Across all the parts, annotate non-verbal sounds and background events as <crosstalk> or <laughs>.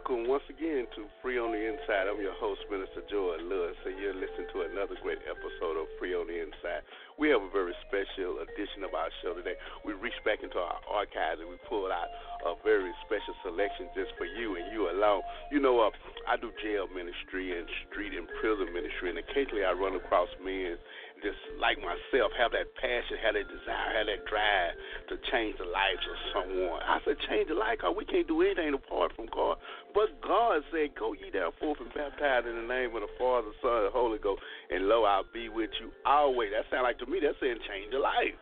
Welcome once again to Free on the Inside. I'm your host, Minister Joy Lewis, and you're listening to another great episode of Free on the Inside. We have a very special edition of our show today. We reached back into our archives and we pulled out a very special selection just for you and you alone. You know, uh, I do jail ministry and street and prison ministry, and occasionally I run across men just like myself, have that passion, have that desire, have that drive to change the lives of someone. I said, change the life, because we can't do anything apart from God. But God said, go ye therefore and baptize in the name of the Father, Son, and Holy Ghost, and lo, I'll be with you always. That sounds like to me, that's saying change the life.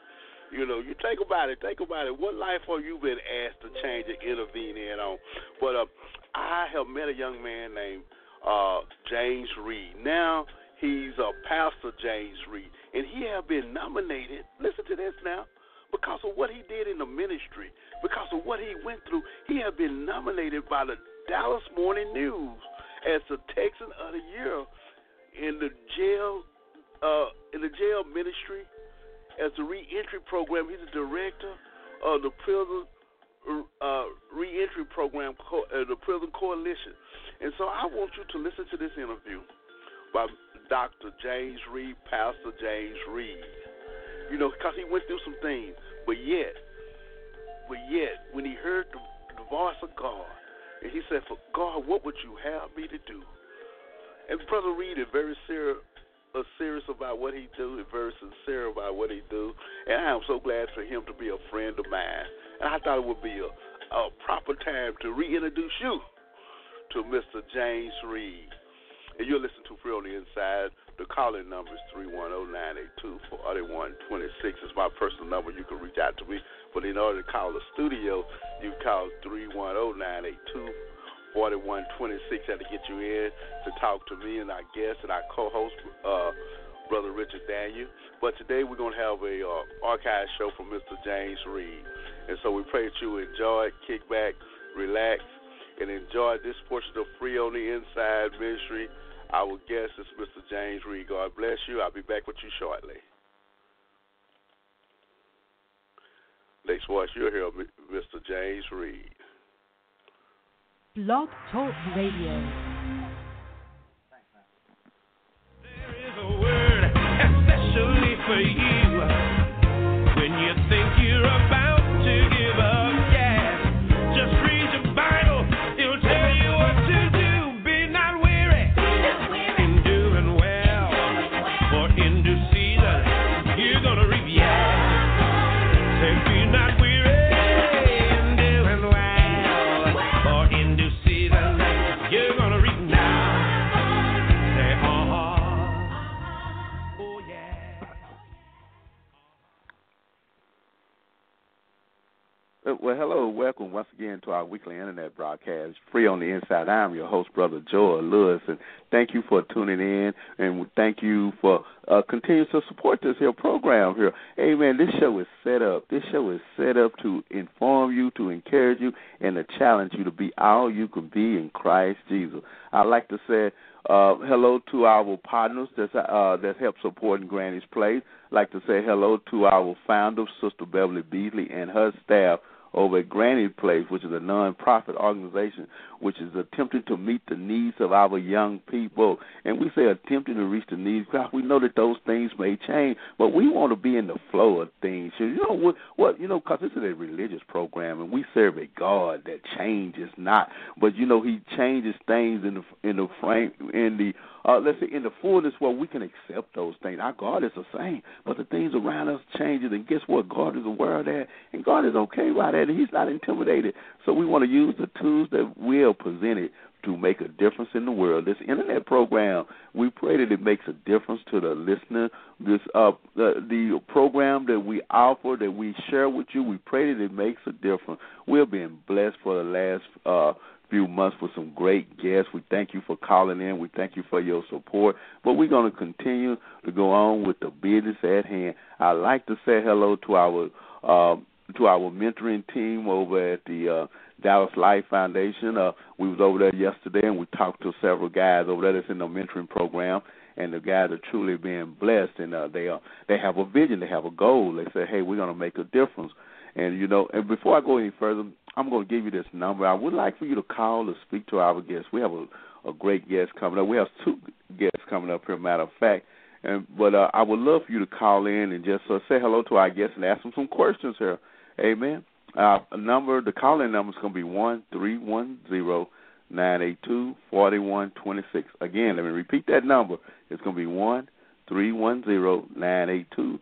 You know, you think about it. Think about it. What life have you been asked to change and intervene in on? But uh, I have met a young man named uh, James Reed. Now he's a pastor, James Reed, and he have been nominated. Listen to this now. Because of what he did in the ministry, because of what he went through, he have been nominated by the Dallas Morning News as the Texan of the Year in the jail uh, in the jail ministry as the reentry program. He's the director of the prison uh, reentry program, uh, the prison coalition. And so I want you to listen to this interview by Dr. James Reed, Pastor James Reed. You know, because he went through some things, but yet, but yet, when he heard the, the voice of God, and he said, "For God, what would you have me to do?" And Brother Reed is very serious uh, serious about what he do, and very sincere about what he do, and I am so glad for him to be a friend of mine. And I thought it would be a, a proper time to reintroduce you to Mr. James Reed. And you're listening to Free on the Inside. The calling number is 310-982-4126. It's my personal number. You can reach out to me. But in order to call the studio, you call 310-982 4126 had to get you in to talk to me and our guest and our co-host, uh, Brother Richard Daniel. But today we're going to have a uh, archive show from Mr. James Reed. And so we pray that you enjoy kick back, relax, and enjoy this portion of Free on the Inside Ministry. Our guest is Mr. James Reed. God bless you. I'll be back with you shortly. Next voice you'll hear Mr. James Reed. Blog Talk Radio. There is a word especially for you Well, hello, welcome once again to our weekly internet broadcast, Free on the Inside. I'm your host, Brother Joel Lewis, and thank you for tuning in, and thank you for uh, continuing to support this here program here. Amen. This show is set up. This show is set up to inform you, to encourage you, and to challenge you to be all you can be in Christ Jesus. I'd like to say uh, hello to our partners that's uh, that help supporting Granny's Place. I'd like to say hello to our founder, Sister Beverly Beasley, and her staff over at Granny Place, which is a non-profit organization which is attempting to meet the needs of our young people. And we say attempting to reach the needs because we know that those things may change, but we want to be in the flow of things. You know what? What you know? Because this is a religious program, and we serve a God that changes not, but you know He changes things in the in the frame in the uh, let's say in the fullness where we can accept those things. Our God is the same, but the things around us changes, and guess what? God is aware of that, and God is okay by that, and He's not intimidated. So we want to use the tools that we are presented to make a difference in the world. This internet program, we pray that it makes a difference to the listener. This uh the, the program that we offer, that we share with you, we pray that it makes a difference. We're being blessed for the last uh few months with some great guests. We thank you for calling in. We thank you for your support. But we're going to continue to go on with the business at hand. I'd like to say hello to our uh, to our mentoring team over at the uh, Dallas Life Foundation. Uh, we was over there yesterday, and we talked to several guys over there that's in the mentoring program, and the guys are truly being blessed, and uh, they are they have a vision, they have a goal. They say, hey, we're going to make a difference. And you know, and before I go any further, I'm going to give you this number. I would like for you to call or speak to our guests. We have a, a great guest coming up. We have two guests coming up here. Matter of fact, and but uh, I would love for you to call in and just uh, say hello to our guests and ask them some questions here. Amen. Uh, number the call in number is going to be one three one zero nine eight two forty one twenty six. Again, let me repeat that number. It's going to be one three one zero nine eight two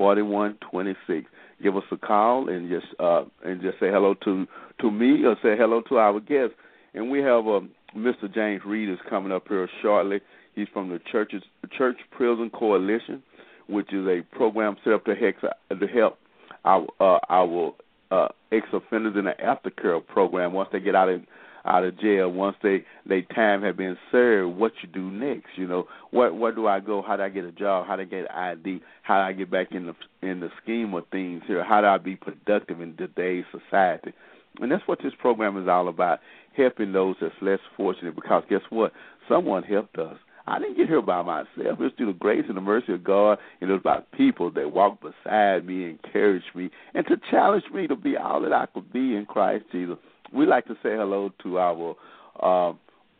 forty one twenty six. Give us a call and just uh, and just say hello to to me or say hello to our guests. And we have um, Mr. James Reed is coming up here shortly. He's from the church's Church Prison Coalition, which is a program set up to help to help our uh, our uh, ex offenders in the aftercare program once they get out of out of jail. Once they they time have been served, what you do next? You know, where where do I go? How do I get a job? How do I get ID? How do I get back in the in the scheme of things here? How do I be productive in today's society? And that's what this program is all about, helping those that's less fortunate. Because guess what? Someone helped us. I didn't get here by myself. It was through the grace and the mercy of God, and it was by people that walked beside me, encouraged me, and to challenge me to be all that I could be in Christ Jesus. We like to say hello to our uh,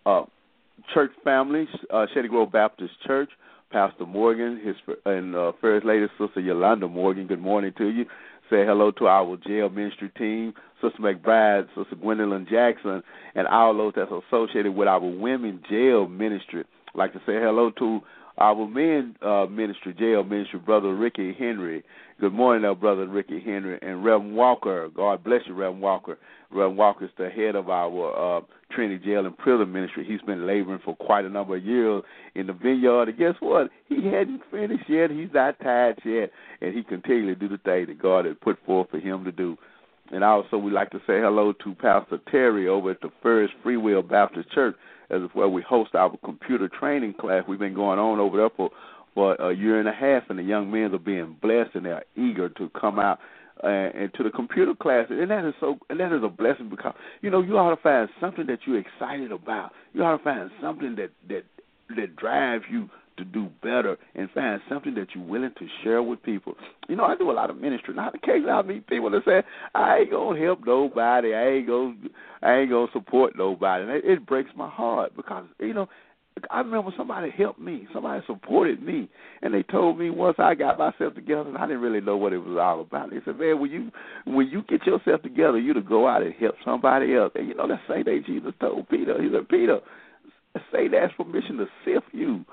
uh, church family, uh, Shady Grove Baptist Church. Pastor Morgan, his and uh, First Lady Sister Yolanda Morgan. Good morning to you. Say hello to our jail ministry team, Sister McBride, Sister Gwendolyn Jackson, and all those that's associated with our women jail ministry like to say hello to our men uh, ministry, jail ministry, brother Ricky Henry. Good morning, our brother Ricky Henry and Reverend Walker. God bless you, Reverend Walker. Reverend Walker is the head of our uh, Trinity Jail and Prison Ministry. He's been laboring for quite a number of years in the vineyard. And guess what? He hadn't finished yet. He's not tired yet, and he continually do the thing that God has put forth for him to do. And also, we'd like to say hello to Pastor Terry over at the First Free Will Baptist Church as where we host our computer training class. We've been going on over there for for a year and a half, and the young men are being blessed and they're eager to come out uh, and to the computer classes, and that is so, and that is a blessing because you know you ought to find something that you're excited about. You ought to find something that that that drives you to do better and find something that you're willing to share with people. You know, I do a lot of ministry. Now, occasionally I meet people that say, "I ain't gonna help nobody. I ain't gonna, I ain't gonna support nobody," and it, it breaks my heart because you know. I remember somebody helped me, somebody supported me, and they told me once I got myself together, and I didn't really know what it was all about. They said, "Man, when you when you get yourself together, you to go out and help somebody else." And you know that same day Jesus told Peter, He said, "Peter, say that's permission to sift you."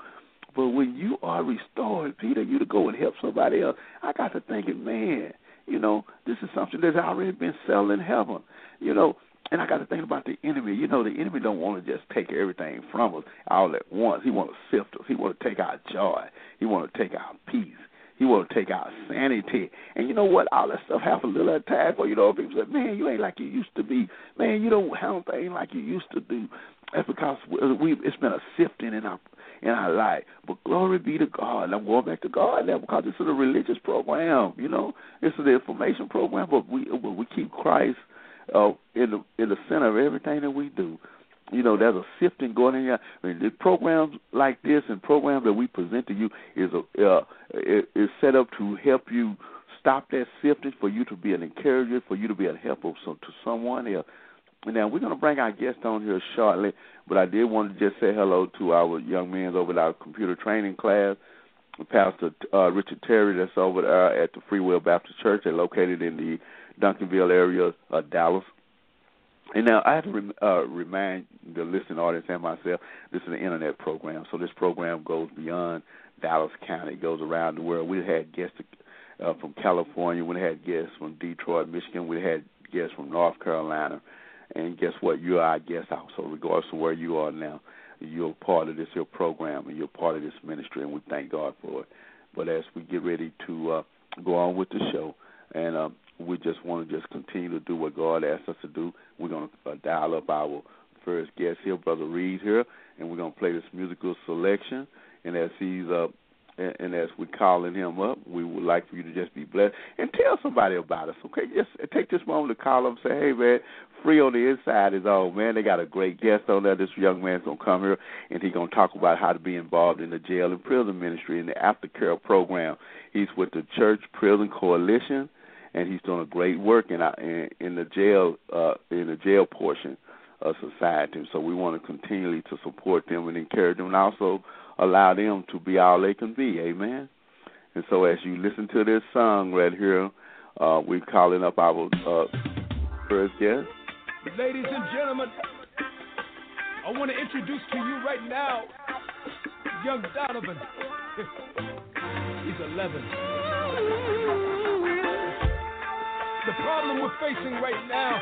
But when you are restored, Peter, you to go and help somebody else. I got to thinking, man, you know, this is something that's already been settled in heaven. You know, and I got to think about the enemy. You know, the enemy don't want to just take everything from us all at once. He want to sift us. He want to take our joy. He want to take our peace. He want to take our sanity. And you know what? All that stuff happens a little at a time. Or you know, people say, "Man, you ain't like you used to be. Man, you don't handle things like you used to do." That's because we it's been a sifting in our in our life. But glory be to God. I'm going back to God now because this is a religious program. You know, this is the information program, but we but we keep Christ uh, in the in the center of everything that we do. You know, there's a sifting going in here. I mean, the programs like this and programs that we present to you is a uh, is set up to help you stop that sifting, for you to be an encourager, for you to be a help some, to someone else. Now we're going to bring our guest on here shortly, but I did want to just say hello to our young men over at our computer training class. Pastor uh, Richard Terry, that's over there at the Free Will Baptist Church. They're located in the Duncanville area of Dallas. And now I have to rem- uh, remind the listening audience and myself, this is an internet program, so this program goes beyond Dallas County. It goes around the world. We had guests uh, from California. We had guests from Detroit, Michigan. We had guests from North Carolina. And guess what? You are our guest also, regardless of where you are now. You're part of this your program and you're part of this ministry, and we thank God for it. But as we get ready to uh, go on with the show, and uh, we just want to just continue to do what God asked us to do, we're going to uh, dial up our first guest here, Brother Reed here, and we're going to play this musical selection. And as he's uh, and, and as we're calling him up, we would like for you to just be blessed and tell somebody about us. Okay, just take this moment to call them and say, "Hey, man, free on the inside is all man. They got a great guest on there. This young man's gonna come here and he's gonna talk about how to be involved in the jail and prison ministry and the aftercare program. He's with the Church Prison Coalition, and he's doing a great work in in, in the jail uh, in the jail portion of society. So we want to continually to support them and encourage them, and also allow them to be all they can be. Amen. And so as you listen to this song right here, uh, we're calling up our uh, first guest. Ladies and gentlemen, I want to introduce to you right now young Donovan. <laughs> He's 11. The problem we're facing right now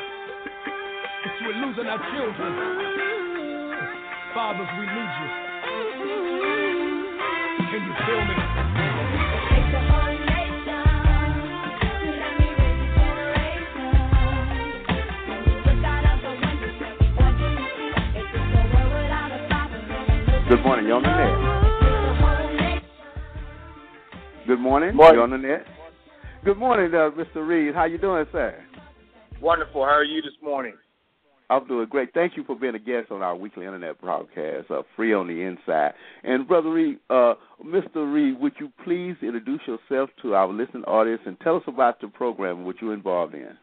is we're losing our children. Fathers, we need you. Can you feel me? Good morning. You on the net? Good morning. Morning. You on the net? Good morning, uh, Mr. Reed. How you doing, sir? Wonderful. How are you this morning? I'm doing great. Thank you for being a guest on our weekly internet broadcast, uh, Free on the Inside. And Brother Reed, uh, Mr. Reed, would you please introduce yourself to our listening audience and tell us about the program which you're involved in?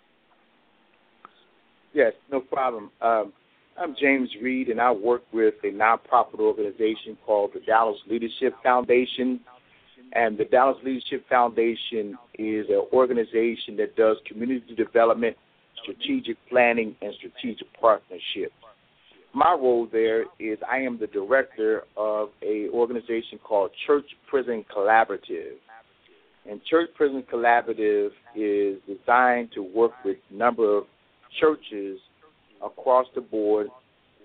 Yes, no problem. Um, I'm James Reed, and I work with a nonprofit organization called the Dallas Leadership Foundation. And the Dallas Leadership Foundation is an organization that does community development, strategic planning, and strategic partnership. My role there is I am the director of a organization called Church Prison Collaborative. And Church Prison Collaborative is designed to work with a number of churches across the board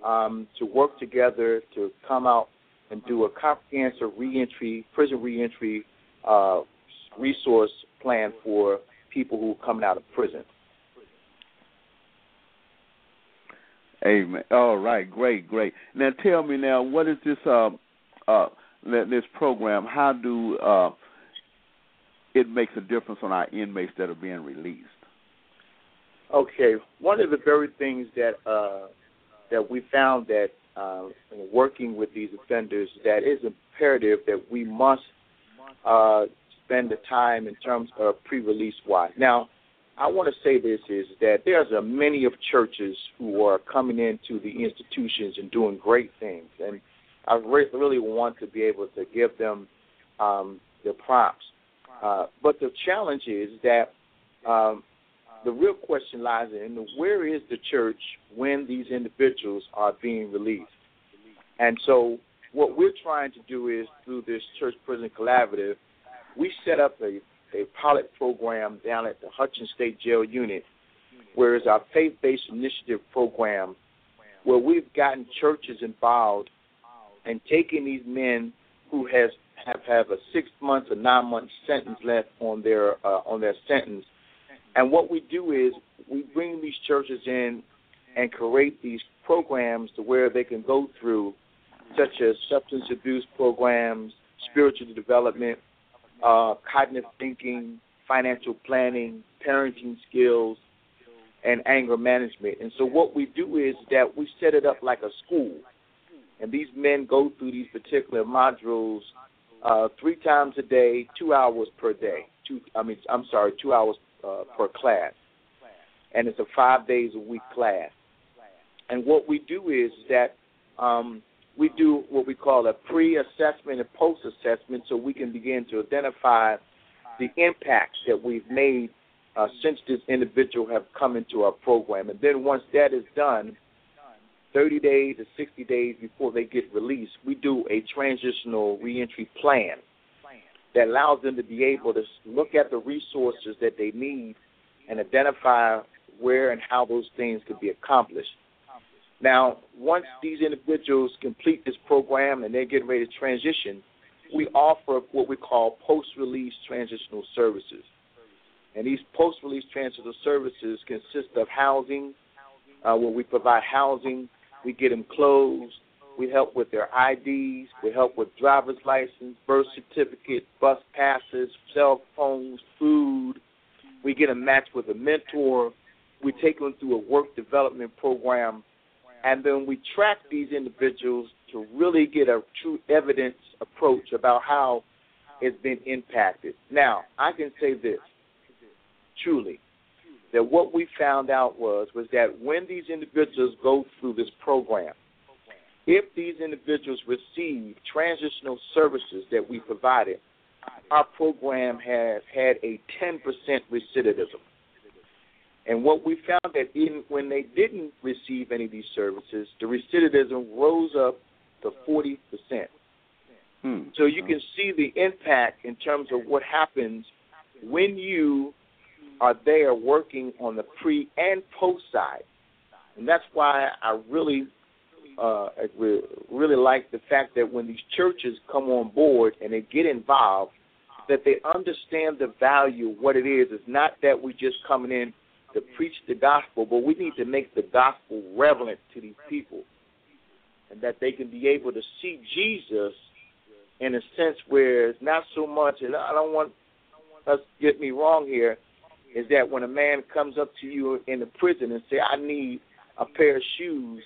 um, to work together to come out and do a comprehensive reentry, prison reentry uh, resource plan for people who are coming out of prison. Amen. All right, great, great. Now tell me now, what is this uh, uh, this program? How do uh, it makes a difference on our inmates that are being released? Okay, one of the very things that uh, that we found that uh, working with these offenders that is imperative that we must uh, spend the time in terms of pre-release wise. Now, I want to say this is that there's a many of churches who are coming into the institutions and doing great things, and I re- really want to be able to give them um, the props. Uh, but the challenge is that um, the real question lies in where is the church when these individuals are being released? And so, what we're trying to do is through this church prison collaborative, we set up a, a pilot program down at the Hutchins State Jail Unit, where is our faith based initiative program, where we've gotten churches involved and taking these men who has have, have a six months or nine month sentence left on their uh, on their sentence. And what we do is we bring these churches in and create these programs to where they can go through, such as substance abuse programs, spiritual development, uh, cognitive thinking, financial planning, parenting skills, and anger management. And so what we do is that we set it up like a school. And these men go through these particular modules uh, three times a day, two hours per day. Two, I mean, I'm sorry, two hours uh, per class, and it's a five days a week class. And what we do is that um, we do what we call a pre-assessment and post-assessment, so we can begin to identify the impacts that we've made uh, since this individual have come into our program. And then once that is done, 30 days to 60 days before they get released, we do a transitional reentry plan that allows them to be able to look at the resources that they need and identify where and how those things could be accomplished. Now, once these individuals complete this program and they're getting ready to transition, we offer what we call post release transitional services. And these post release transitional services consist of housing, uh, where we provide housing, we get them clothes, We help with their IDs. We help with driver's license, birth certificate, bus passes, cell phones, food. We get them matched with a mentor. We take them through a work development program. And then we track these individuals to really get a true evidence approach about how it's been impacted. Now, I can say this truly that what we found out was was that when these individuals go through this program, if these individuals receive transitional services that we provided, our program has had a 10% recidivism. And what we found that even when they didn't receive any of these services, the recidivism rose up to 40%. Hmm. So you can see the impact in terms of what happens when you are there working on the pre and post side. And that's why I really uh, really like the fact that when these churches come on board and they get involved, that they understand the value of what it is. It's not that we're just coming in to preach the gospel, but we need to make the gospel relevant to these people, and that they can be able to see Jesus in a sense where it's not so much. And I don't want us get me wrong here. Is that when a man comes up to you in the prison and say, "I need a pair of shoes,"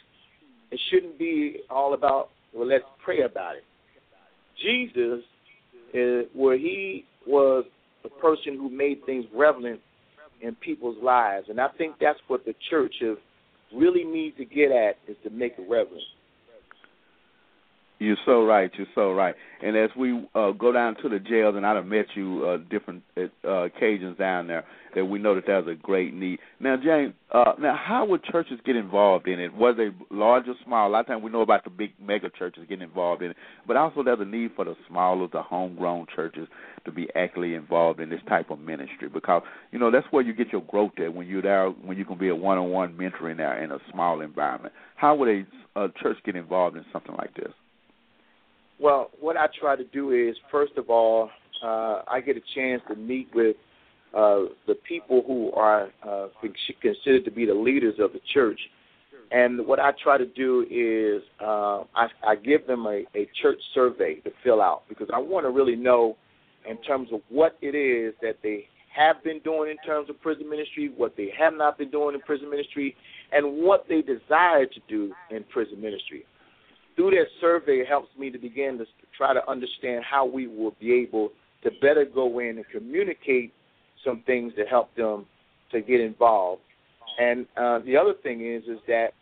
it shouldn't be all about well, let's pray about it. Jesus, is, where he was the person who made things relevant in people's lives, and I think that's what the church of really needs to get at is to make it relevant. You're so right. You're so right. And as we uh, go down to the jails, and I've met you uh, different uh, occasions down there, that we know that there's a great need. Now, James, uh, now how would churches get involved in it? Was they large or small? A lot of times we know about the big mega churches getting involved in it, but also there's a need for the smaller, the homegrown churches to be actively involved in this type of ministry because you know that's where you get your growth at when you're there, when you can be a one-on-one mentoring there in a small environment. How would a, a church get involved in something like this? Well, what I try to do is, first of all, uh, I get a chance to meet with uh, the people who are uh, considered to be the leaders of the church. And what I try to do is uh, I, I give them a, a church survey to fill out because I want to really know in terms of what it is that they have been doing in terms of prison ministry, what they have not been doing in prison ministry, and what they desire to do in prison ministry through that survey, it helps me to begin to try to understand how we will be able to better go in and communicate some things to help them to get involved. And uh, the other thing is, is that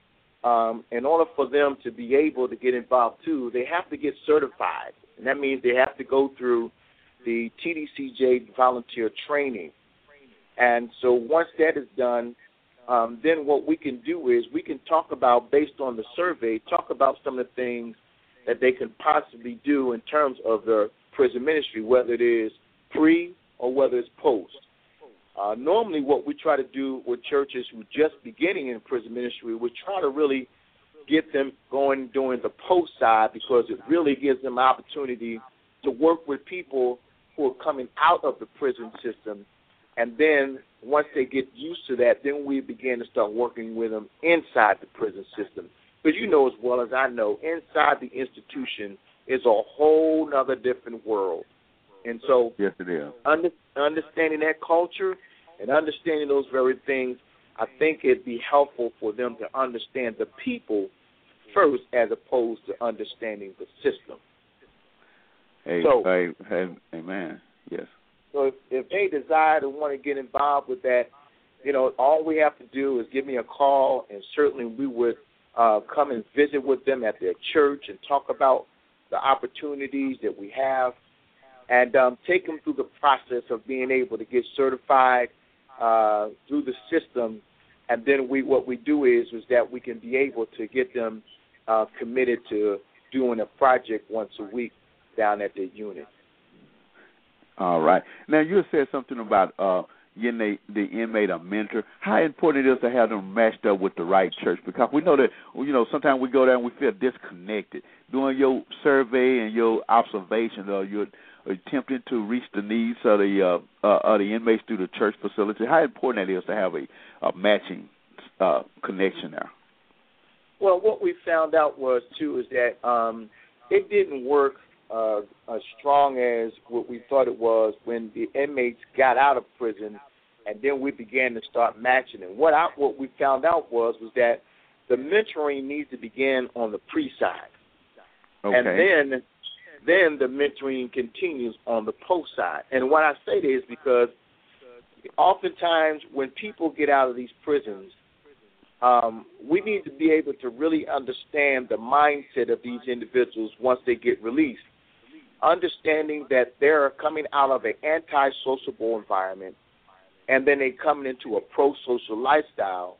um, in order for them to be able to get involved too, they have to get certified, and that means they have to go through the TDCJ volunteer training. And so once that is done, um, then what we can do is we can talk about, based on the survey, talk about some of the things that they can possibly do in terms of their prison ministry, whether it is pre or whether it's post. Uh, normally, what we try to do with churches who are just beginning in prison ministry, we try to really get them going during the post side because it really gives them opportunity to work with people who are coming out of the prison system and then once they get used to that, then we begin to start working with them inside the prison system. But you know as well as I know, inside the institution is a whole other different world. And so, yes, it is. Under, understanding that culture and understanding those very things, I think it'd be helpful for them to understand the people first, as opposed to understanding the system. Hey, so, hey, hey, amen. Yes. So if, if they desire to want to get involved with that, you know, all we have to do is give me a call, and certainly we would uh, come and visit with them at their church and talk about the opportunities that we have, and um, take them through the process of being able to get certified uh, through the system. And then we, what we do is, is that we can be able to get them uh, committed to doing a project once a week down at their unit. All right. Now you said something about uh getting the, the inmate a mentor. How important it is to have them matched up with the right church because we know that you know sometimes we go there and we feel disconnected. Doing your survey and your observation, or you're attempting to reach the needs of the uh, uh, of the inmates through the church facility. How important it is to have a, a matching uh, connection there. Well, what we found out was too is that um, it didn't work uh, as strong as what we thought it was when the inmates got out of prison, and then we began to start matching. And what I, what we found out was was that the mentoring needs to begin on the pre side, Okay. and then then the mentoring continues on the post side. And what I say this is because oftentimes when people get out of these prisons, um, we need to be able to really understand the mindset of these individuals once they get released. Understanding that they're coming out of an anti-sociable environment and then they're coming into a pro-social lifestyle.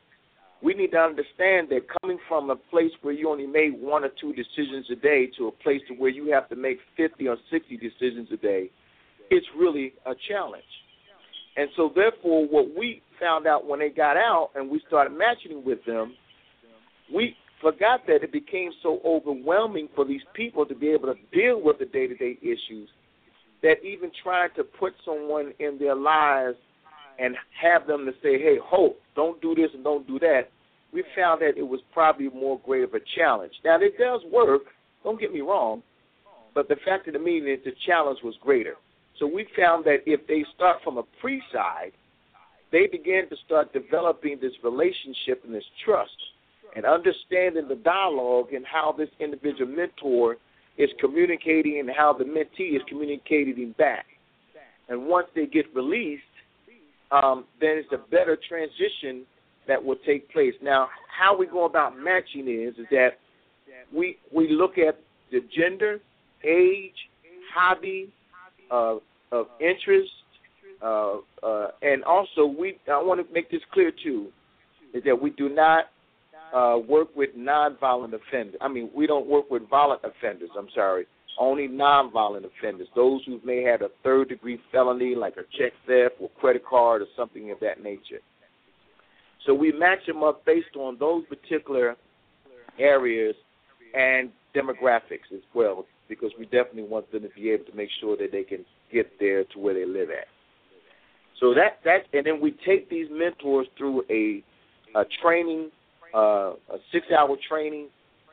We need to understand that coming from a place where you only made one or two decisions a day to a place to where you have to make 50 or 60 decisions a day, it's really a challenge. And so, therefore, what we found out when they got out and we started matching with them, we forgot that it became so overwhelming for these people to be able to deal with the day to day issues that even trying to put someone in their lives and have them to say, hey, hope, don't do this and don't do that, we found that it was probably more great of a challenge. Now, it does work, don't get me wrong, but the fact of the matter is the challenge was greater. So we found that if they start from a pre side, they begin to start developing this relationship and this trust and understanding the dialogue and how this individual mentor is communicating and how the mentee is communicating back. And once they get released, um, then it's a better transition that will take place. Now, how we go about matching is is that we we look at the gender, age, hobby, uh, of interest, uh, uh, and also we. I want to make this clear too, is that we do not uh, work with nonviolent offenders. I mean, we don't work with violent offenders. I'm sorry, only nonviolent offenders. Those who may have a third degree felony, like a check theft or credit card or something of that nature. So we match them up based on those particular areas and demographics as well, because we definitely want them to be able to make sure that they can get there to where they live at. So that that and then we take these mentors through a a training, uh, a six hour training,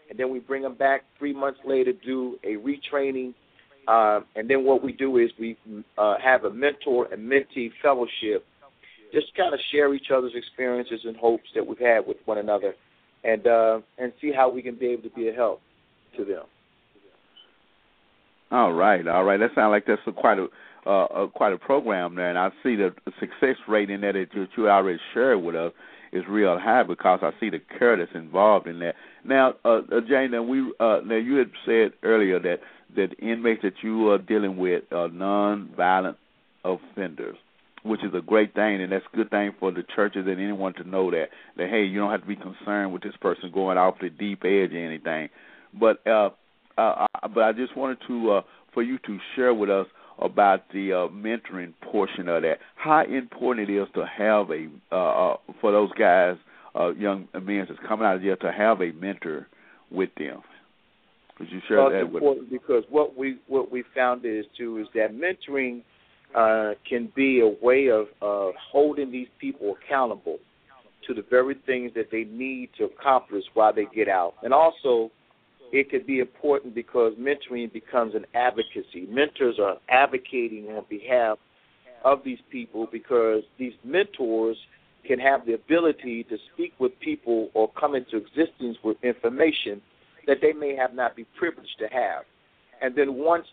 and then we bring them back three months later do a retraining, uh, and then what we do is we uh, have a mentor and mentee fellowship, just kind of share each other's experiences and hopes that we've had with one another, and uh, and see how we can be able to be a help to them. All right, all right. That sounds like that's a, quite a uh, a, quite a program there, and I see the success rate in that that you, already shared with us is real high because I see the care that's involved in that. Now, uh, uh, Jane, now we uh, now you had said earlier that that inmates that you are dealing with are non-violent offenders, which is a great thing, and that's a good thing for the churches and anyone to know that that hey, you don't have to be concerned with this person going off the deep edge or anything. But uh, uh, but I just wanted to uh, for you to share with us about the uh, mentoring portion of that. How important it is to have a uh, uh, for those guys, uh, young men that's coming out of jail, to have a mentor with them. Could you share that with? important because what we what we found is too is that mentoring uh, can be a way of uh, holding these people accountable to the very things that they need to accomplish while they get out, and also it could be important because mentoring becomes an advocacy. Mentors are advocating on behalf of these people because these mentors can have the ability to speak with people or come into existence with information that they may have not be privileged to have. And then once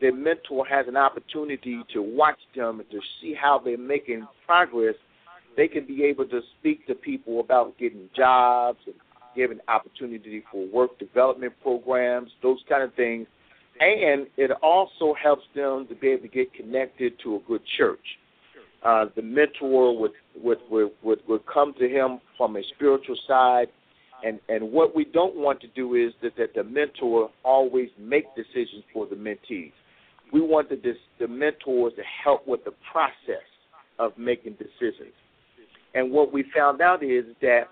the mentor has an opportunity to watch them and to see how they're making progress, they can be able to speak to people about getting jobs and giving opportunity for work development programs, those kind of things. And it also helps them to be able to get connected to a good church. Uh, the mentor would, would would would would come to him from a spiritual side, and and what we don't want to do is that, that the mentor always make decisions for the mentees. We want the the mentors to help with the process of making decisions. And what we found out is that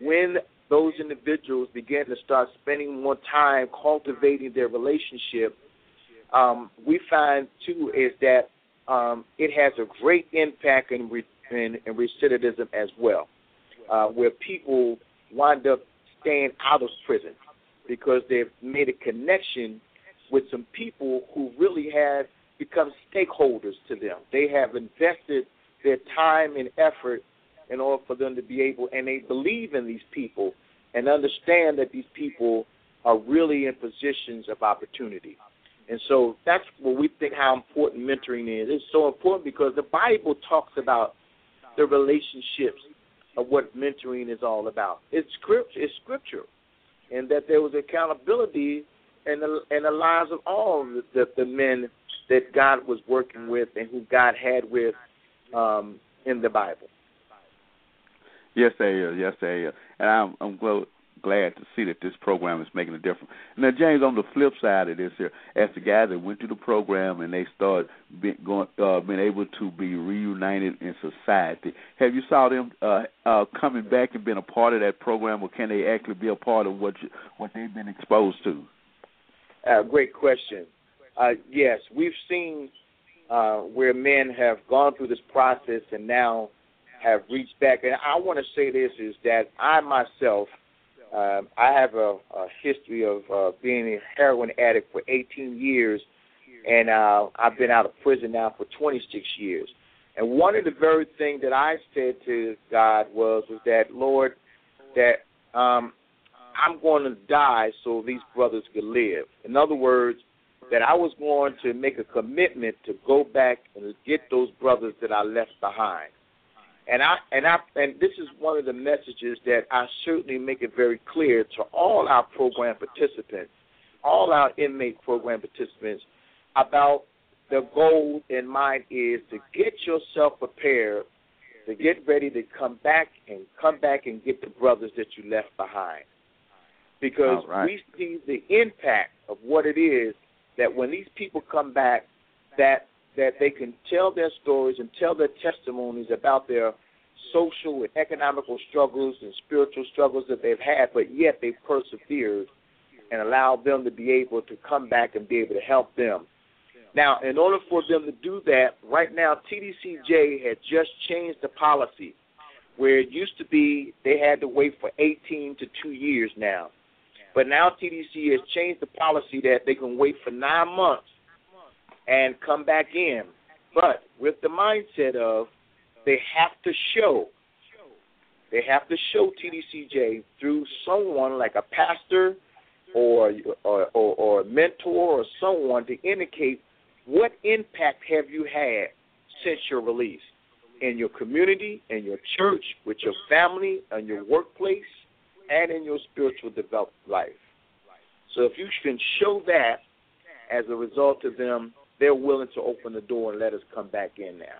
when those individuals begin to start spending more time cultivating their relationship, um, we find too is that um, it has a great impact in, re- in, in recidivism as well, uh, where people wind up staying out of prison because they've made a connection with some people who really have become stakeholders to them. They have invested their time and effort in order for them to be able, and they believe in these people and understand that these people are really in positions of opportunity. And so that's what we think how important mentoring is. It's so important because the Bible talks about the relationships of what mentoring is all about. It's scripture. It's scripture, and that there was accountability in the in the lives of all the, the, the men that God was working with and who God had with um, in the Bible. Yes, they is. Yes, they is. And I'm I'm glad to see that this program is making a difference. Now, James, on the flip side of this here, as the guys that went through the program and they start being going, uh, being able to be reunited in society, have you saw them uh, uh, coming back and being a part of that program, or can they actually be a part of what you, what they've been exposed to? Uh, great question. Uh, yes, we've seen uh, where men have gone through this process and now have reached back. And I want to say this is that I myself, um, I have a, a history of uh, being a heroin addict for 18 years, and uh, I've been out of prison now for 26 years. And one of the very things that I said to God was, was that Lord, that um, I'm going to die so these brothers could live. In other words, that I was going to make a commitment to go back and get those brothers that I left behind. And I and I and this is one of the messages that I certainly make it very clear to all our program participants, all our inmate program participants, about the goal in mind is to get yourself prepared to get ready to come back and come back and get the brothers that you left behind. Because right. we see the impact of what it is that when these people come back that that they can tell their stories and tell their testimonies about their social and economical struggles and spiritual struggles that they've had, but yet they persevered and allowed them to be able to come back and be able to help them. Now, in order for them to do that, right now TDCJ had just changed the policy where it used to be they had to wait for 18 to 2 years now. But now TDC has changed the policy that they can wait for 9 months and come back in. But with the mindset of they have to show they have to show TDCJ through someone like a pastor or or, or, or a mentor or someone to indicate what impact have you had since your release in your community, in your church, with your family, in your workplace, and in your spiritual development life. So if you can show that as a result of them, they're willing to open the door and let us come back in now.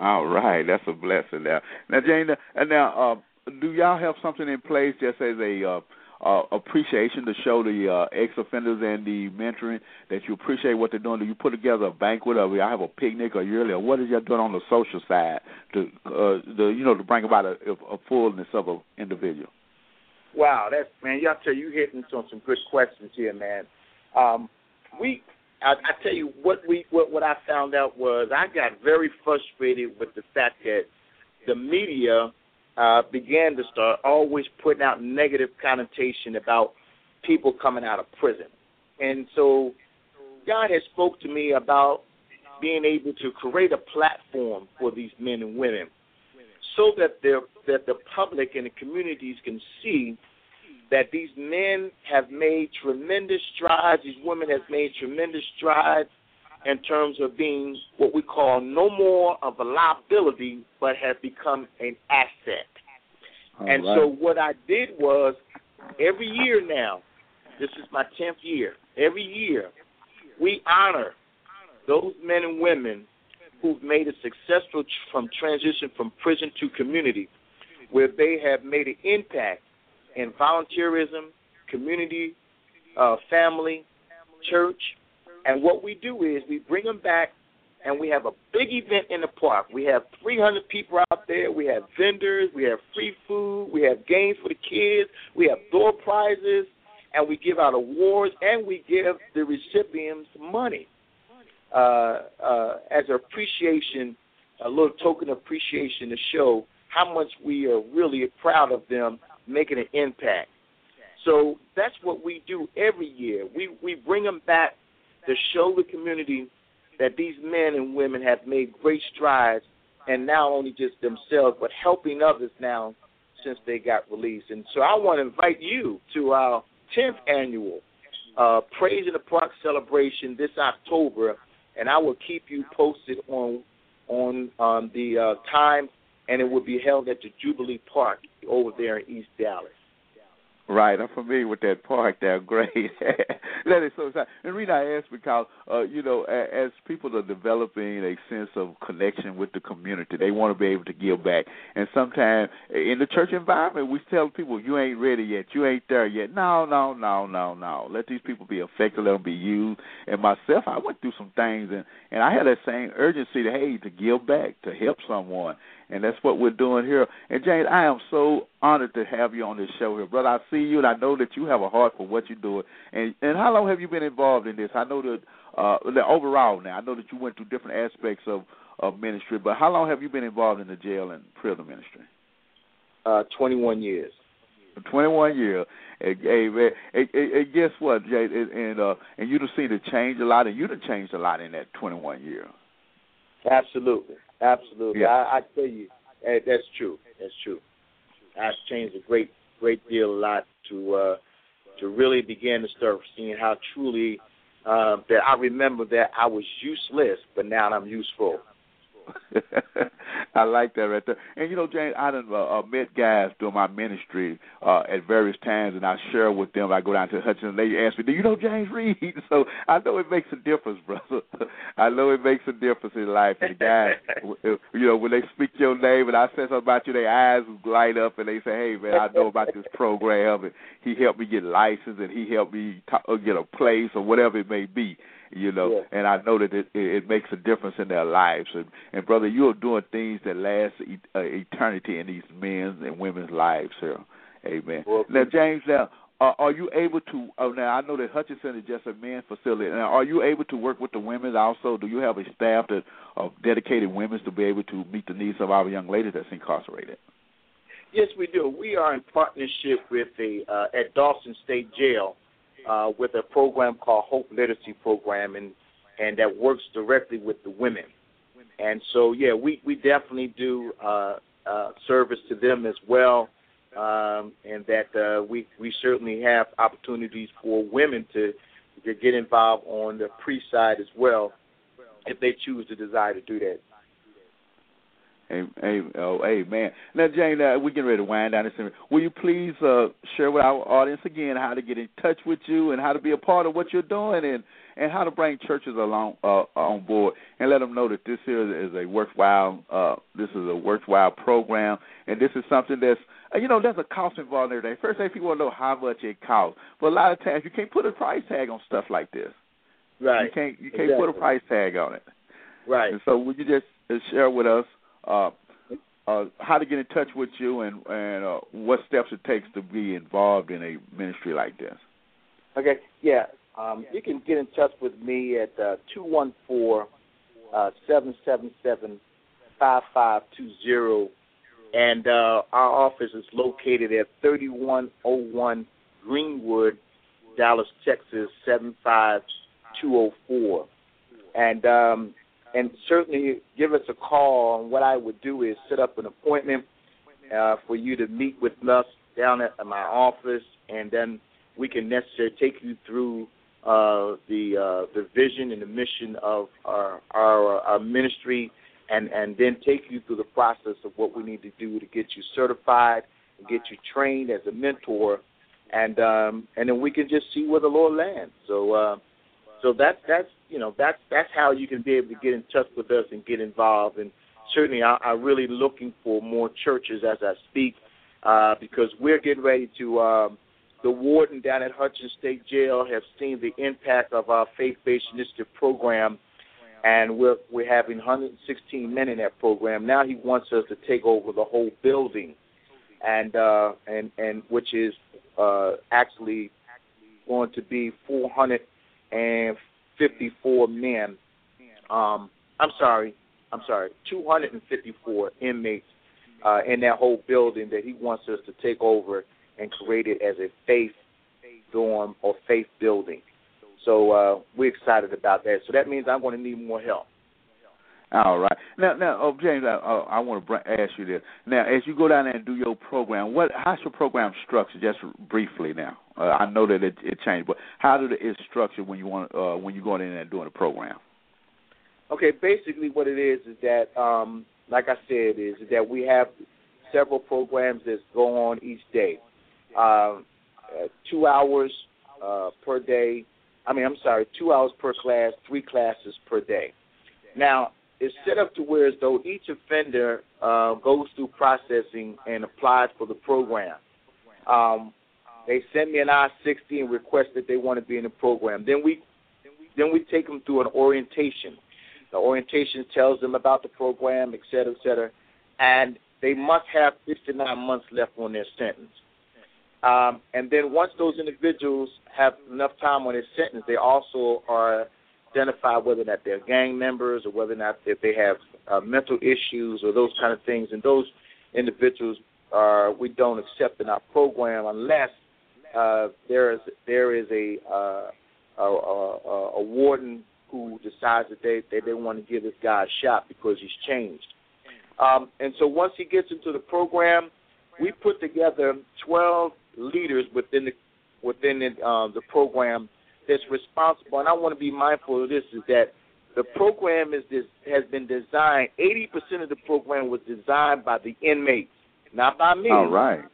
All right, that's a blessing now. Now, Jane, and now, uh, do y'all have something in place just as a uh, uh, appreciation to show the uh, ex-offenders and the mentoring that you appreciate what they're doing? Do you put together a banquet, or y'all have a picnic, or yearly, or what is y'all doing on the social side to, uh, the, you know, to bring about a, a fullness of an individual? Wow, that's man. Y'all tell you hitting on some good questions here, man. Um, we I, I tell you what we what what I found out was I got very frustrated with the fact that the media uh, began to start always putting out negative connotation about people coming out of prison, and so God has spoke to me about being able to create a platform for these men and women, so that the that the public and the communities can see that these men have made tremendous strides, these women have made tremendous strides in terms of being what we call no more of a liability, but have become an asset. All and right. so what I did was every year now, this is my tenth year. Every year, we honor those men and women who've made a successful from transition from prison to community, where they have made an impact in volunteerism, community, uh, family, church. And what we do is we bring them back and we have a big event in the park. We have 300 people out there. We have vendors. We have free food. We have games for the kids. We have door prizes. And we give out awards and we give the recipients money uh, uh, as appreciation, a little token of appreciation to show how much we are really proud of them making an impact. So that's what we do every year. We we bring them back to show the community that these men and women have made great strides, and not only just themselves, but helping others now since they got released. And so I want to invite you to our 10th annual uh, Praise in the Park celebration this October, and I will keep you posted on on um, the uh, time, and it will be held at the Jubilee Park over there in East Dallas. Right, I'm familiar with that park there. Great, <laughs> that is so exciting. And Rita, I ask because uh, you know, as people are developing a sense of connection with the community, they want to be able to give back. And sometimes in the church environment, we tell people, "You ain't ready yet. You ain't there yet." No, no, no, no, no. Let these people be effective. Let them be used. And myself, I went through some things, and and I had that same urgency to hey to give back, to help someone and that's what we're doing here. And James, I am so honored to have you on this show here, brother. I see you, and I know that you have a heart for what you're doing. And and how long have you been involved in this? I know that uh, that overall now, I know that you went through different aspects of of ministry, but how long have you been involved in the jail and prison ministry? Uh, 21 years. 21 years. Hey man, and, and, and guess what, Jay? And, and uh, and you've seen it change a lot, and you've changed a lot in that 21 year. Absolutely. Absolutely. Yeah. I, I tell you, eh, that's true. That's true. I've changed a great, great deal, a lot to uh, to really begin to start seeing how truly uh, that I remember that I was useless, but now I'm useful. <laughs> I like that right there. And you know, James, I done uh, uh, met guys doing my ministry uh, at various times, and I share with them. I go down to Hutchinson, and they ask me, "Do you know James Reed?" <laughs> So I know it makes a difference, brother. <laughs> I know it makes a difference in life. And the guys, you know, when they speak your name and I say something about you, their eyes light up, and they say, "Hey, man, I know about this program, and he helped me get licensed, and he helped me t- uh, get a place, or whatever it may be." You know, Yeah. and I know that it, it it makes a difference in their lives. And, and brother, you are doing things that last e- uh, eternity in these men's and women's lives here. Amen. Well, now, James, now uh, are you able to? Oh, now I know that Hutchinson is just a men's facility. Now, are you able to work with the women also? Do you have a staff that of dedicated women to be able to meet the needs of our young ladies that's incarcerated? Yes, we do. We are in partnership with the uh, at Dawson State Jail uh, with a program called Hope Literacy Program, and and that works directly with the women. And so, yeah, we we definitely do uh, uh, service to them as well, um, and that uh, we we certainly have opportunities for women to to get involved on the pre side as well, if they choose to desire to do that. Hey, hey, oh, man. Now, Jane, uh, we're getting ready to wind down this. Will you please uh, share with our audience again how to get in touch with you and how to be a part of what you're doing and and how to bring churches along uh, on board and let them know that this here is a worthwhile uh, this is a worthwhile program and this is something that's uh, you know there's a cost involved in everything. First thing people want to know how much it costs, but a lot of times you can't put a price tag on stuff like this. Right. You can't you can't put a price tag on it. Right. And so, would you just uh, share with us uh, uh, how to get in touch with you and and uh, what steps it takes to be involved in a ministry like this? Okay, yeah. Um, you can get in touch with me at uh, two one four seven seven seven five five two zero, and uh, our office is located at thirty one oh one Greenwood, Dallas, Texas seven five two oh four, and um, and certainly give us a call. And what I would do is set up an appointment uh, for you to meet with us down at my office, and then we can necessarily take you through uh, the uh, the vision and the mission of our, our our ministry, and and then take you through the process of what we need to do to get you certified and get you trained as a mentor, and um, and then we can just see where the Lord lands. So uh, so that's that's you know that's that's how you can be able to get in touch with us and get involved. And certainly, I, I'm really looking for more churches as I speak uh, because we're getting ready to. Um, the warden down at Hutchins State Jail have seen the impact of our faith-based initiative program, and we're we're having 116 men in that program. Now he wants us to take over the whole building, and uh, and and which is uh, actually going to be 454 men. Um, I'm sorry, I'm sorry, 254 inmates uh, in that whole building that he wants us to take over and create it as a faith dorm or faith building. So uh, we're excited about that. So that means I'm going to need more help. All right. Now, now, oh, James, I, uh, I want to ask you this. Now, as you go down there and do your program, what how's your program structured? Just briefly, now. Uh, I know that it, it changed, but how did it structured when you want uh, when you going in there and doing the program? Okay, basically, what it is is that, um, like I said, is that we have several programs that go on each day. Uh, two hours uh, per day. I mean, I'm sorry, two hours per class, three classes per day. Now, it's set up to where as though each offender uh, goes through processing and applies for the program. Um, they send me an I-60 and request that they want to be in the program. Then we, then we take them through an orientation. The orientation tells them about the program, et cetera, et cetera, and they must have 59 months left on their sentence. Um, and then once those individuals have enough time on their sentence, they also are identified whether or not they're gang members or whether or not if they have uh, mental issues or those kind of things. And those individuals are we don't accept in our program unless uh, there is there is a, uh, a, a a warden who decides that they they, they want to give this guy a shot because he's changed. Um, and so once he gets into the program, we put together 12 leaders within the within the, uh, the program that's responsible. And I want to be mindful of this: is that the program is this has been designed. 80% of the program was designed by the inmates, not by me. All right.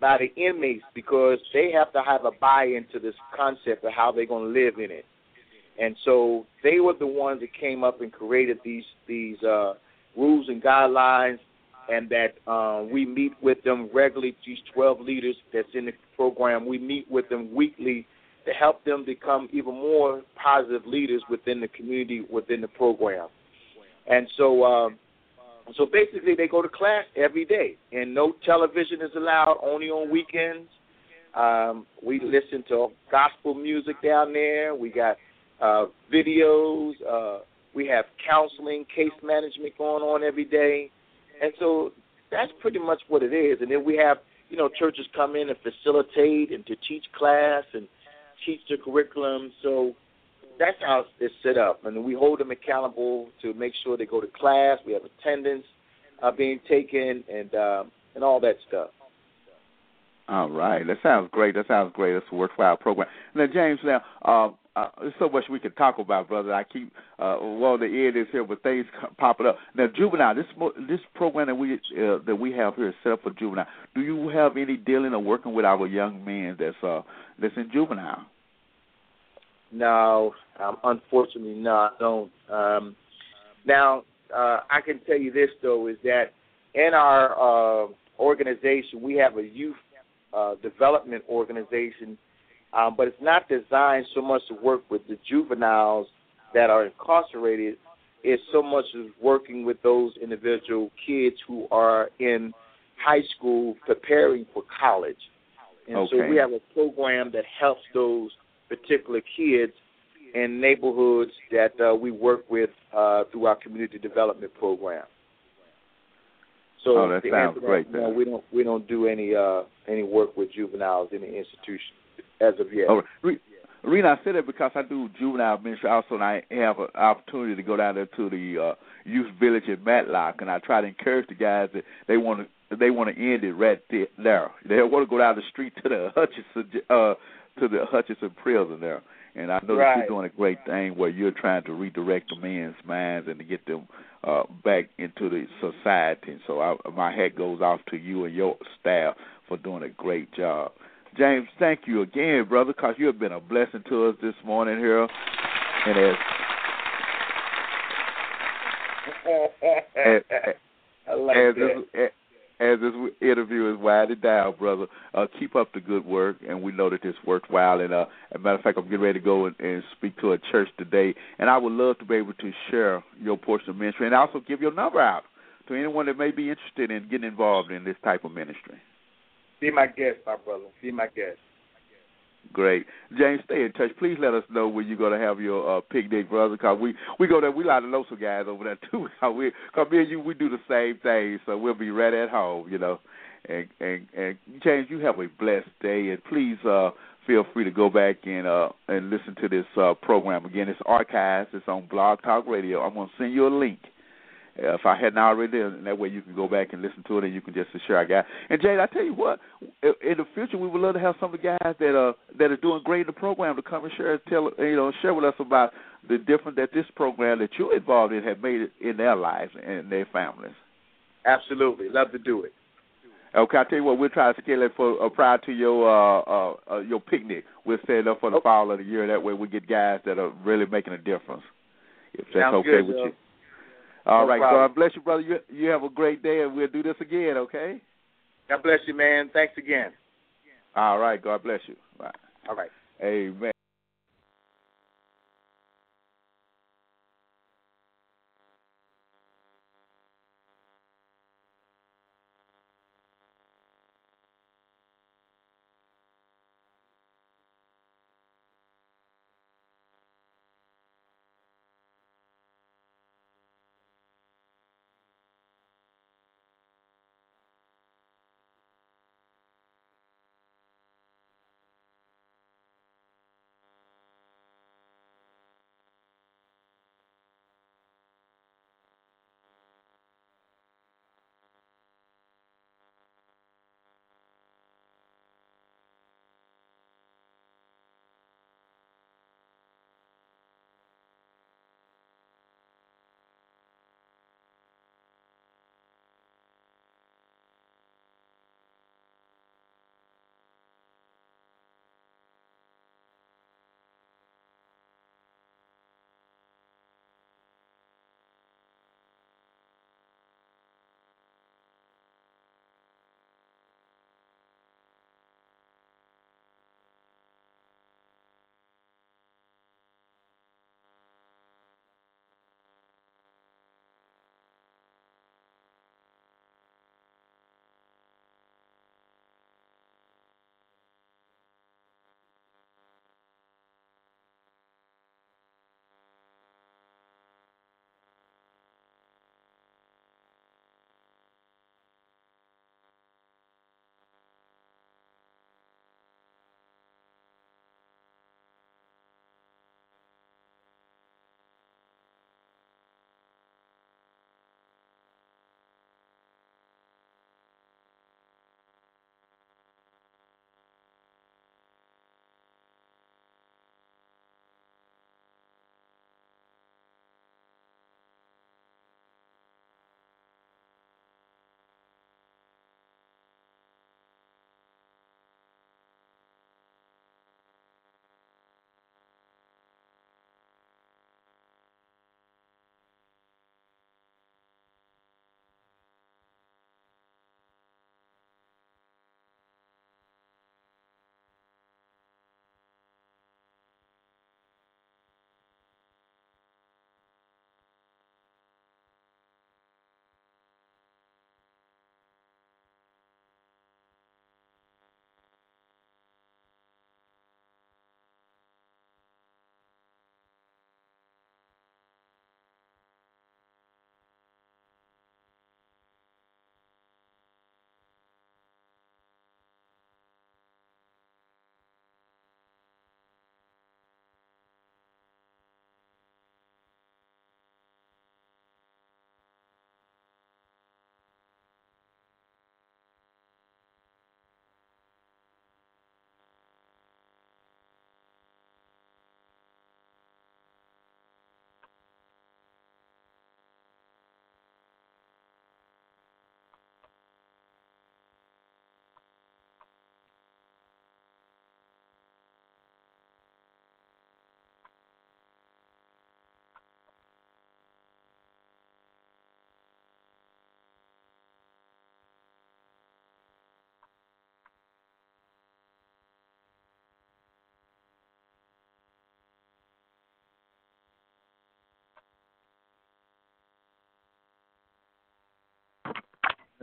By the inmates because they have to have a buy-in to this concept of how they're going to live in it. And so they were the ones that came up and created these these uh, rules and guidelines and that uh, we meet with them regularly. These 12 leaders that's in the program, we meet with them weekly to help them become even more positive leaders within the community, within the program. And so, um, so basically, they go to class every day, and no television is allowed, only on weekends. Um, we listen to gospel music down there. We got uh, videos. Uh, we have counseling, case management going on every day. And so that's pretty much what it is. And then we have, you know, churches come in and facilitate and to teach class and teach the curriculum. So that's how it's set up. And we hold them accountable to make sure they go to class. We have attendance uh, being taken and uh, and all that stuff. All right, that sounds great. That sounds great. That's a worthwhile program. Now, James, now uh, uh, there's so much we could talk about, brother. I keep uh, well, the end is here, but things popping up. Now, juvenile, this this program that we uh, that we have here is set up for juvenile. Do you have any dealing or working with our young men that's uh that's in juvenile? No, um, unfortunately, no, don't. Um, now, uh, I can tell you this though is that in our uh, organization we have a youth uh, development organization um, but it's not designed so much to work with the juveniles that are incarcerated. It's so much as working with those individual kids who are in high school preparing for college. And okay. so we have a program that helps those particular kids in neighborhoods that uh, we work with uh, through our community development program. So oh, that sounds that, great. No, we don't we don't do any uh, any work with juveniles in the institution as of yet. All right. Rena, I say that because I do juvenile ministry also, and I have an opportunity to go down there to the uh, youth village in Matlock, and I try to encourage the guys that they want to they want to end it right there. They want to go down the street to the Hutchinson uh, to the Hutchinson prison there. And I know right. that you're doing a great thing where you're trying to redirect the men's minds and to get them uh, back into the society. And so I, my hat goes off to you and your staff for doing a great job. James, thank you again, brother, because you have been a blessing to us this morning here. And as, <laughs> as, like as. This, as this interview is winding down, brother, uh, keep up the good work, and we know that this worthwhile. And uh, as a matter of fact, I'm getting ready to go and, and speak to a church today, and I would love to be able to share your portion of ministry and also give your number out to anyone that may be interested in getting involved in this type of ministry. Be my guest, my brother. Be my guest. Great, James. Stay in touch. Please let us know when you're gonna have your uh, picnic, brother. Cause we we go there. We like to know some guys over there <laughs> too. Cause we, cause me and you, we do the same thing. So we'll be right at home, you know. And and and James, you have a blessed day, and please uh, feel free to go back and uh, and listen to this uh, program again. It's archived. It's on Blog Talk Radio. I'm gonna send you a link. Uh, if I hadn't already, and that way you can go back and listen to it, and you can just share I got. And Jade, I tell you what, in the future we would love to have some of the guys that are that are doing great in the program to come and share, tell you know, share with us about the difference that this program that you're involved in have made in their lives and their families. Absolutely, love to do it. Okay, I tell you what, we'll try to schedule it for uh, prior to your uh, uh, uh, your picnic. We'll set it up for the okay. fall of the year. That way, we get guys that are really making a difference. If that's Sounds okay good, with you. All no right, problem. God bless you, brother. You you have a great day, and we'll do this again. Okay. God bless you, man. Thanks again. All right. God bless you. Bye. All right. Amen.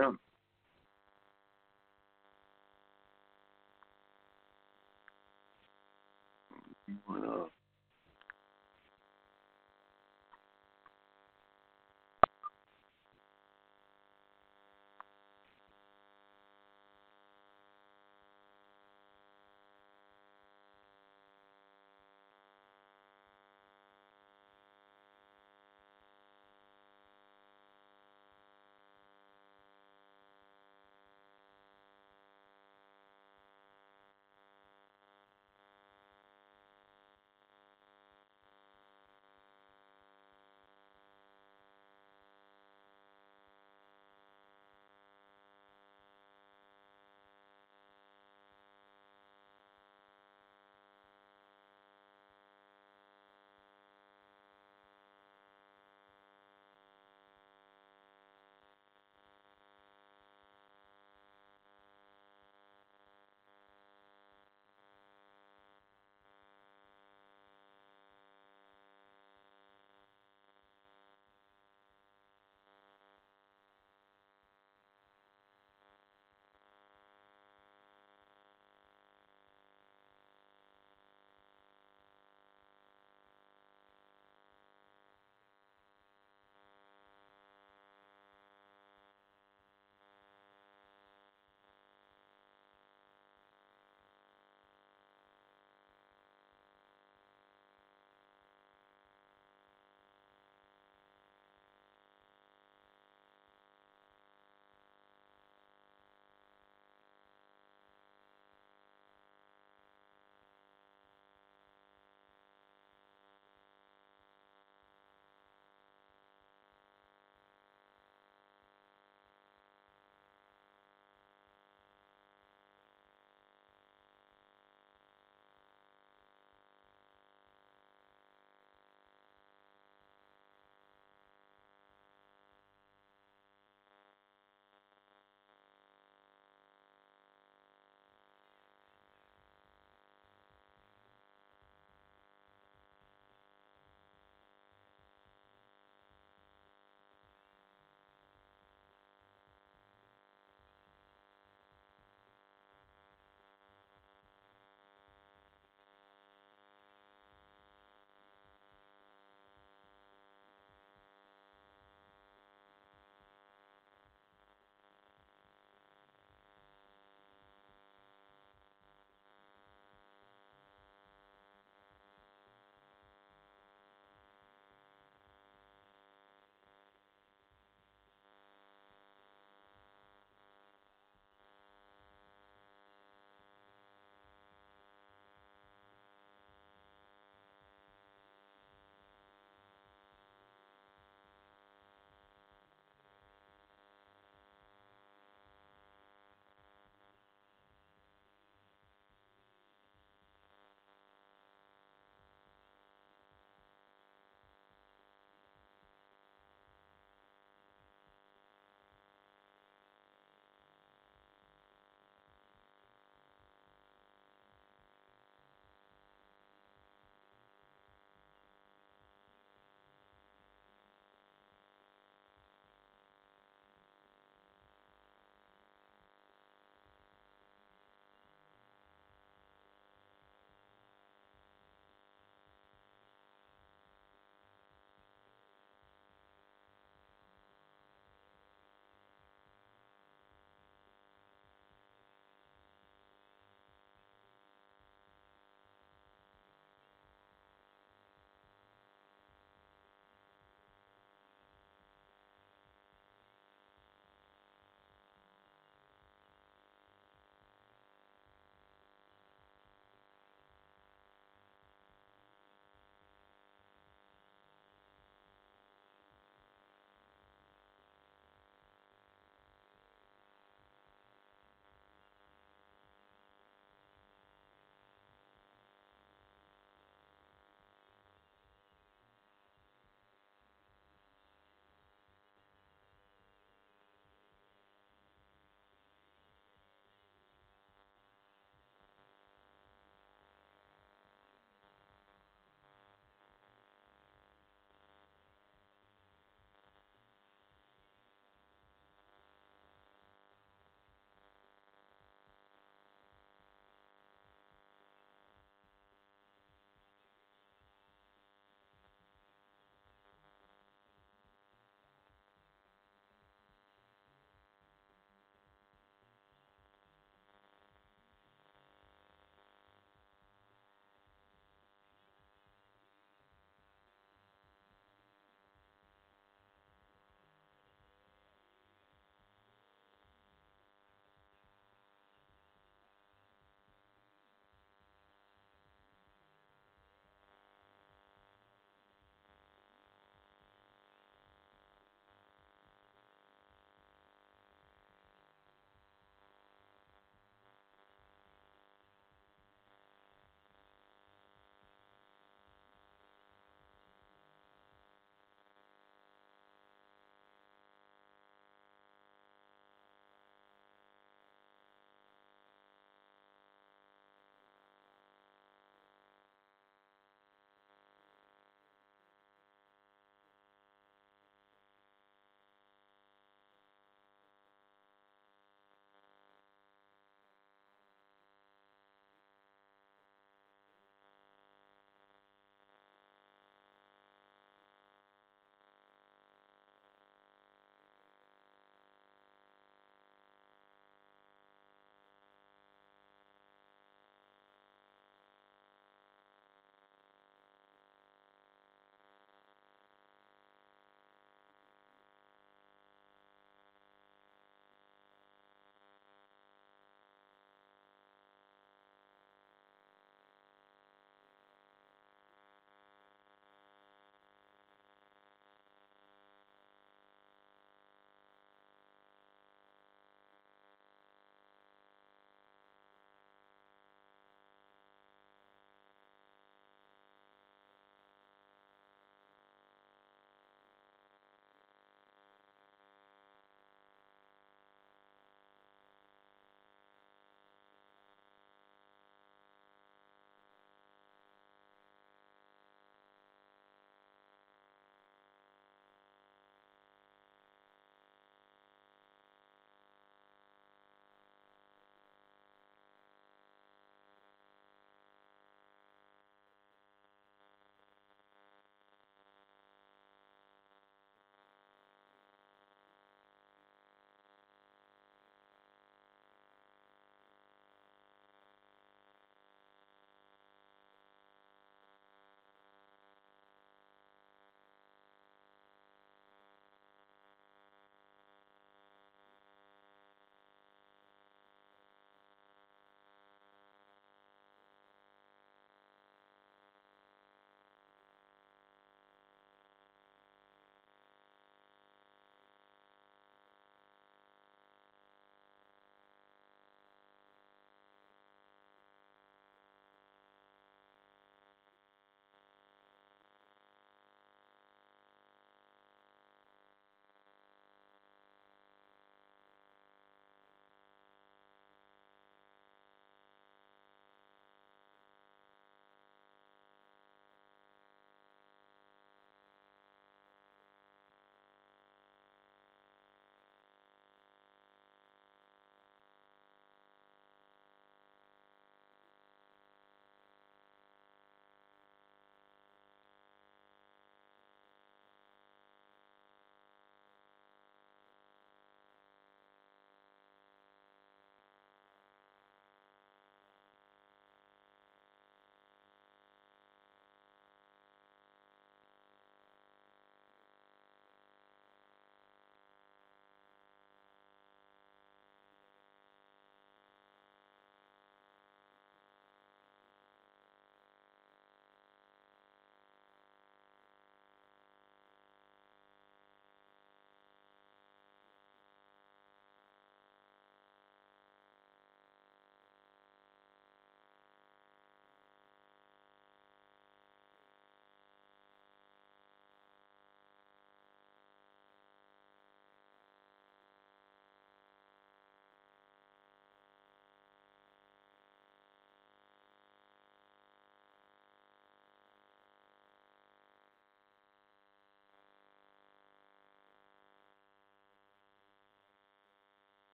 Yeah. What up?